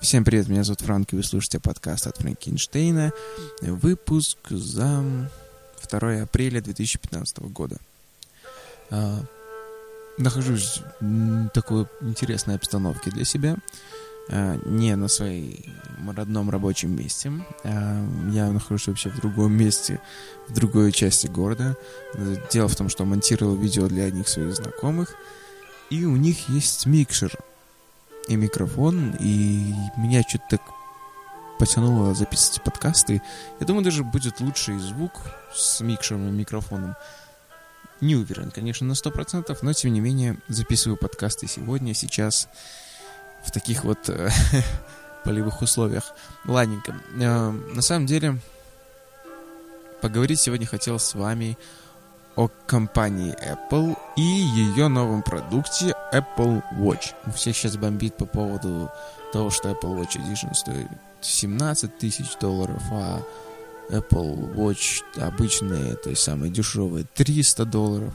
Всем привет, меня зовут Франк, и вы слушаете подкаст от Франкенштейна. Выпуск за 2 апреля 2015 года. А, нахожусь в такой интересной обстановке для себя. А, не на своем родном рабочем месте. А, я нахожусь вообще в другом месте, в другой части города. Дело в том, что монтировал видео для одних своих знакомых. И у них есть микшер — и микрофон, и меня что-то так потянуло записывать подкасты. Я думаю, даже будет лучший звук с микшером и микрофоном. Не уверен, конечно, на 100%, но тем не менее записываю подкасты сегодня, сейчас, в таких вот э, полевых условиях. Ладненько. Э, на самом деле, поговорить сегодня хотел с вами о компании Apple и ее новом продукте Apple Watch. У всех сейчас бомбит по поводу того, что Apple Watch Edition стоит 17 тысяч долларов, а Apple Watch обычные, то есть самые дешевые, 300 долларов.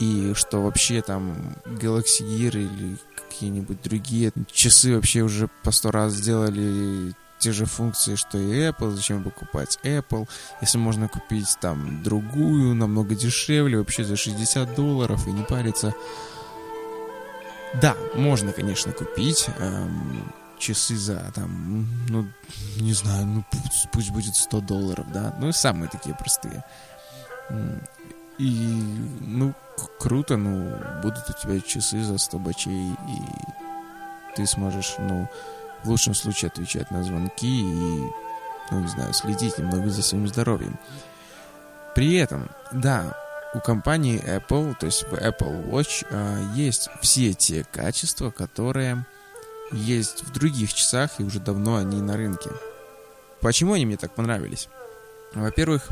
И что вообще там Galaxy Gear или какие-нибудь другие часы вообще уже по сто раз сделали те же функции, что и Apple, зачем покупать Apple, если можно купить там другую, намного дешевле, вообще за 60 долларов и не париться. Да, можно, конечно, купить эм, часы за там, ну, не знаю, ну пусть, пусть будет 100 долларов, да, ну самые такие простые. И, ну, круто, ну, будут у тебя часы за 100 бачей, и ты сможешь, ну, в лучшем случае отвечать на звонки и, ну не знаю, следить немного за своим здоровьем. При этом, да, у компании Apple, то есть в Apple Watch, э, есть все те качества, которые есть в других часах, и уже давно они на рынке. Почему они мне так понравились? Во-первых,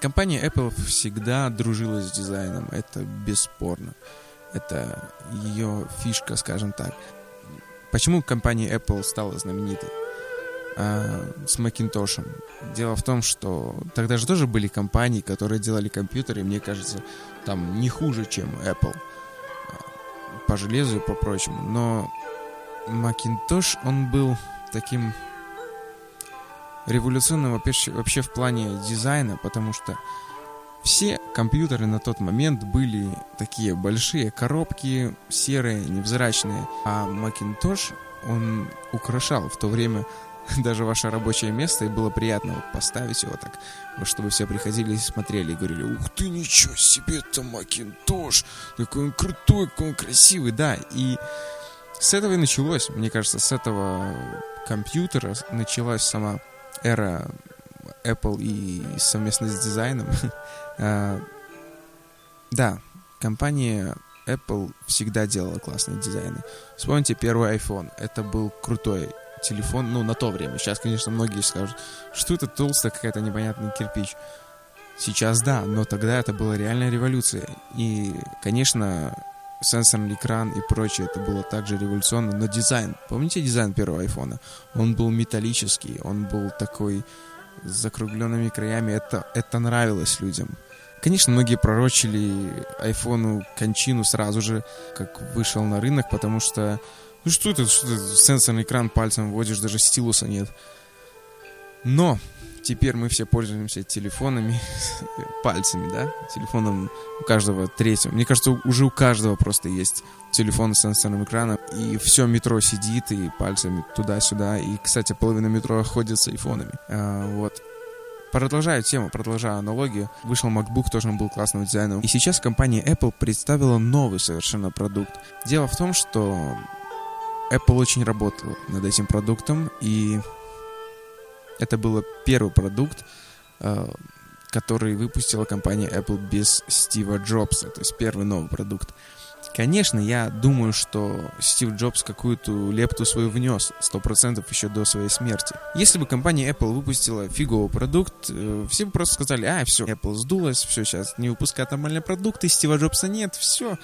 компания Apple всегда дружила с дизайном, это бесспорно. Это ее фишка, скажем так. Почему компания Apple стала знаменитой а, с Macintosh? Дело в том, что тогда же тоже были компании, которые делали компьютеры, мне кажется, там не хуже, чем Apple а, по железу и по прочему. Но Macintosh, он был таким революционным вообще, вообще в плане дизайна, потому что все компьютеры на тот момент были такие большие коробки, серые, невзрачные, а Macintosh, он украшал в то время даже ваше рабочее место, и было приятно вот поставить его так, чтобы все приходили и смотрели и говорили, ух ты, ничего себе, это Macintosh, какой он крутой, какой он красивый, да, и с этого и началось, мне кажется, с этого компьютера началась сама эра Apple и совместно с дизайном. А, да, компания Apple всегда делала классные дизайны. Вспомните первый iPhone. Это был крутой телефон, ну, на то время. Сейчас, конечно, многие скажут, что это толстая какая-то непонятный кирпич. Сейчас да, но тогда это была реальная революция. И, конечно, сенсорный экран и прочее, это было также революционно. Но дизайн, помните дизайн первого айфона? Он был металлический, он был такой с закругленными краями, это, это нравилось людям. Конечно, многие пророчили айфону кончину сразу же, как вышел на рынок, потому что ну что это, что это сенсорный экран пальцем вводишь, даже стилуса нет. Но теперь мы все пользуемся телефонами, пальцами, да, телефоном у каждого третьего. Мне кажется, уже у каждого просто есть телефон с сенсорным экраном, и все метро сидит и пальцами туда-сюда. И, кстати, половина метро ходит с айфонами. А, вот. Продолжаю тему, продолжаю аналогию. Вышел MacBook, тоже он был классным дизайном. И сейчас компания Apple представила новый совершенно продукт. Дело в том, что Apple очень работала над этим продуктом, и это был первый продукт, э, который выпустила компания Apple без Стива Джобса, то есть первый новый продукт. Конечно, я думаю, что Стив Джобс какую-то лепту свою внес, сто процентов еще до своей смерти. Если бы компания Apple выпустила фиговый продукт, э, все бы просто сказали, а, все, Apple сдулась, все, сейчас не выпускает нормальные продукты, Стива Джобса нет, все.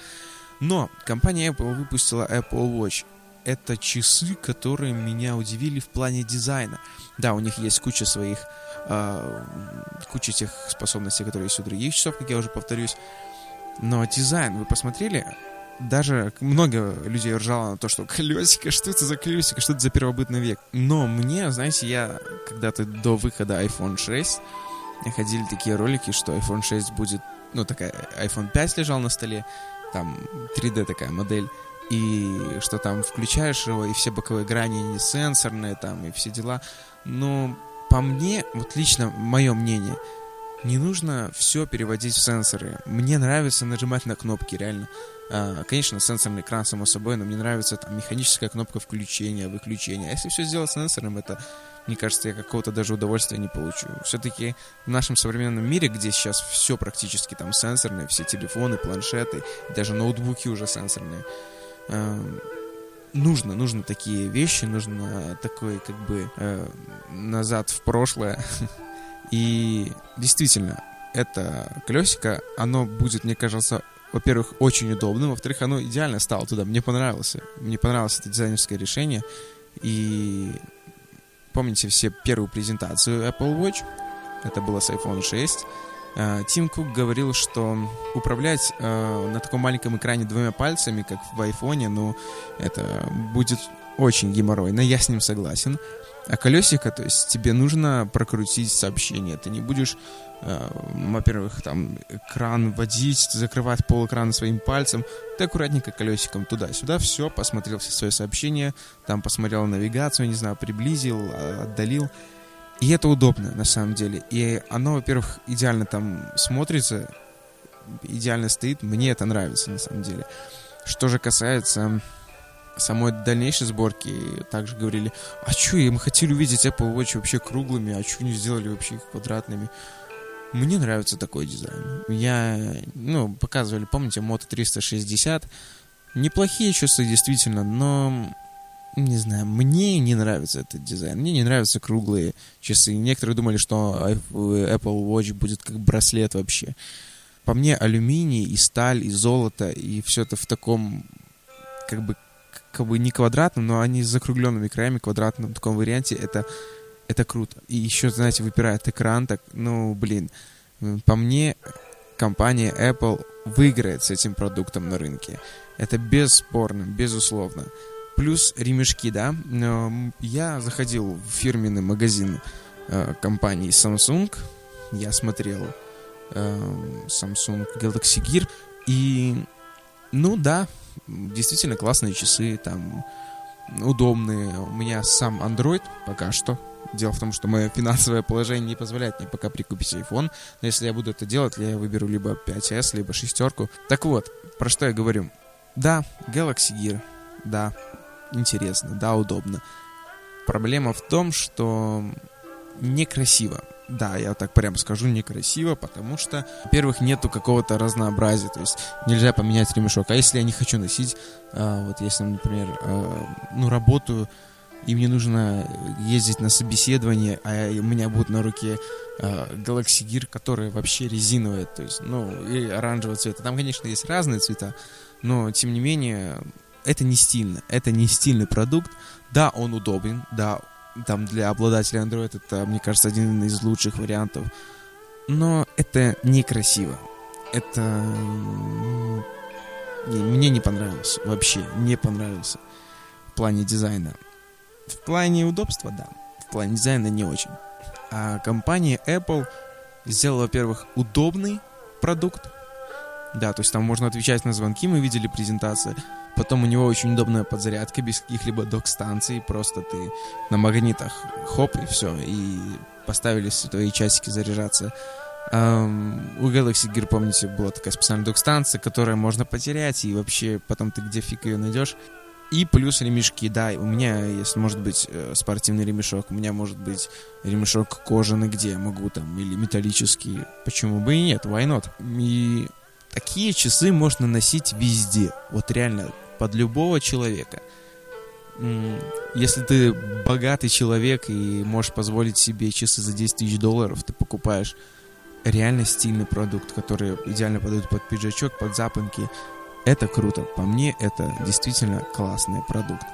Но компания Apple выпустила Apple Watch, это часы, которые меня удивили в плане дизайна. Да, у них есть куча своих, э, куча тех способностей, которые есть у других часов, как я уже повторюсь. Но дизайн, вы посмотрели, даже много людей ржало на то, что колесико, что это за колесико, что это за первобытный век. Но мне, знаете, я когда-то до выхода iPhone 6 ходили такие ролики, что iPhone 6 будет, ну, такая, iPhone 5 лежал на столе, там 3D такая модель, и что там включаешь его, и все боковые грани не сенсорные, там, и все дела. Но по мне, вот лично мое мнение, не нужно все переводить в сенсоры. Мне нравится нажимать на кнопки, реально. А, конечно, сенсорный экран, само собой, но мне нравится там механическая кнопка включения, выключения. А если все сделать сенсорным, это, мне кажется, я какого-то даже удовольствия не получу. Все-таки в нашем современном мире, где сейчас все практически там сенсорное, все телефоны, планшеты, даже ноутбуки уже сенсорные, нужно, нужно такие вещи, нужно такой как бы э, назад в прошлое. И действительно, это колесико, оно будет, мне кажется, во-первых, очень удобным, во-вторых, оно идеально стало туда. Мне понравилось. Мне понравилось это дизайнерское решение. И помните все первую презентацию Apple Watch? Это было с iPhone 6. А, Тим Кук говорил, что управлять э, на таком маленьком экране двумя пальцами, как в айфоне, ну, это будет очень геморройно, я с ним согласен. А колесико, то есть тебе нужно прокрутить сообщение. Ты не будешь, э, во-первых, там экран водить, закрывать пол экрана своим пальцем. Ты аккуратненько колесиком туда-сюда, все, посмотрел все свои сообщения, там посмотрел навигацию, не знаю, приблизил, а, отдалил. И это удобно, на самом деле. И оно, во-первых, идеально там смотрится, идеально стоит. Мне это нравится, на самом деле. Что же касается самой дальнейшей сборки также говорили, а чё, мы хотели увидеть Apple Watch вообще круглыми, а чё не сделали вообще их квадратными? Мне нравится такой дизайн. Я, ну, показывали, помните, Moto 360. Неплохие часы, действительно, но, не знаю, мне не нравится этот дизайн. Мне не нравятся круглые часы. Некоторые думали, что Apple Watch будет как браслет вообще. По мне, алюминий и сталь, и золото, и все это в таком, как бы, как бы не квадратным, но они с закругленными краями, квадратном таком варианте, это, это круто. И еще, знаете, выпирает экран, так, ну, блин, по мне, компания Apple выиграет с этим продуктом на рынке. Это бесспорно, безусловно. Плюс ремешки, да. Я заходил в фирменный магазин э, компании Samsung. Я смотрел э, Samsung Galaxy Gear. И, ну да, действительно классные часы, там удобные. У меня сам Android пока что. Дело в том, что мое финансовое положение не позволяет мне пока прикупить iPhone. Но если я буду это делать, я выберу либо 5s, либо шестерку. Так вот, про что я говорю. Да, Galaxy Gear. Да, интересно, да, удобно. Проблема в том, что некрасиво да, я так прямо скажу, некрасиво, потому что, во-первых, нету какого-то разнообразия, то есть нельзя поменять ремешок. А если я не хочу носить, э, вот если, например, э, ну, работаю, и мне нужно ездить на собеседование, а у меня будет на руке э, Galaxy Gear, которая вообще резиновая, то есть, ну, и оранжевого цвета. Там, конечно, есть разные цвета, но, тем не менее, это не стильно, это не стильный продукт. Да, он удобен, да, там для обладателя Android это, мне кажется, один из лучших вариантов. Но это некрасиво. Это мне не понравилось. Вообще не понравился. В плане дизайна. В плане удобства, да. В плане дизайна не очень. А компания Apple сделала, во-первых, удобный продукт. Да, то есть там можно отвечать на звонки, мы видели презентации. Потом у него очень удобная подзарядка без каких-либо док-станций. Просто ты на магнитах хоп и все. И поставили твои часики заряжаться. Um, у Galaxy Gear, помните, была такая специальная док-станция, которую можно потерять, и вообще потом ты где фиг ее найдешь. И плюс ремешки, да, у меня есть, может быть, э, спортивный ремешок, у меня может быть ремешок кожаный, где я могу там, или металлический, почему бы и нет, why not? И такие часы можно носить везде, вот реально, под любого человека. Если ты богатый человек и можешь позволить себе часы за 10 тысяч долларов, ты покупаешь реально стильный продукт, который идеально подойдет под пиджачок, под запонки. Это круто. По мне, это действительно классный продукт.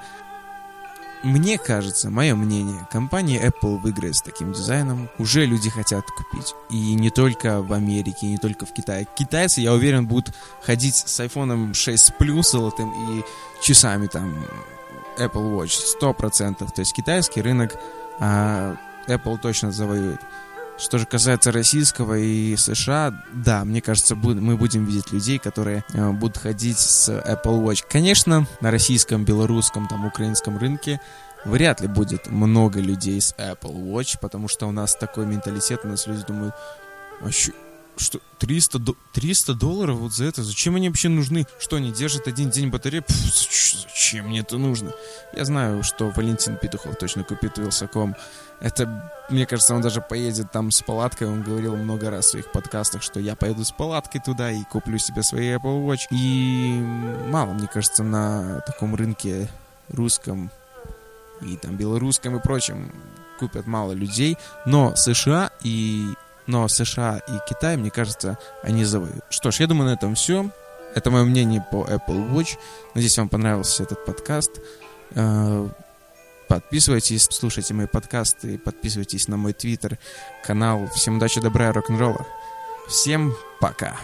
Мне кажется, мое мнение, компания Apple выиграет с таким дизайном. Уже люди хотят купить. И не только в Америке, не только в Китае. Китайцы, я уверен, будут ходить с iPhone 6 Plus золотым и часами там Apple Watch. Сто процентов. То есть китайский рынок а, Apple точно завоюет. Что же касается российского и США, да, мне кажется, мы будем видеть людей, которые э, будут ходить с Apple Watch. Конечно, на российском, белорусском, там, украинском рынке вряд ли будет много людей с Apple Watch, потому что у нас такой менталитет, у нас люди думают, а что, что 300, 300 долларов вот за это? Зачем они вообще нужны? Что, они держат один день батареи? Пф, зачем мне это нужно? Я знаю, что Валентин Петухов точно купит Вилсаком. Это, мне кажется, он даже поедет там с палаткой. Он говорил много раз в своих подкастах, что я поеду с палаткой туда и куплю себе свои Apple Watch. И мало, мне кажется, на таком рынке русском и там белорусском и прочем купят мало людей. Но США и но США и Китай, мне кажется, они завоюют. Что ж, я думаю, на этом все. Это мое мнение по Apple Watch. Надеюсь, вам понравился этот подкаст. Подписывайтесь, слушайте мои подкасты, подписывайтесь на мой твиттер, канал. Всем удачи, добра и рок-н-ролла. Всем пока.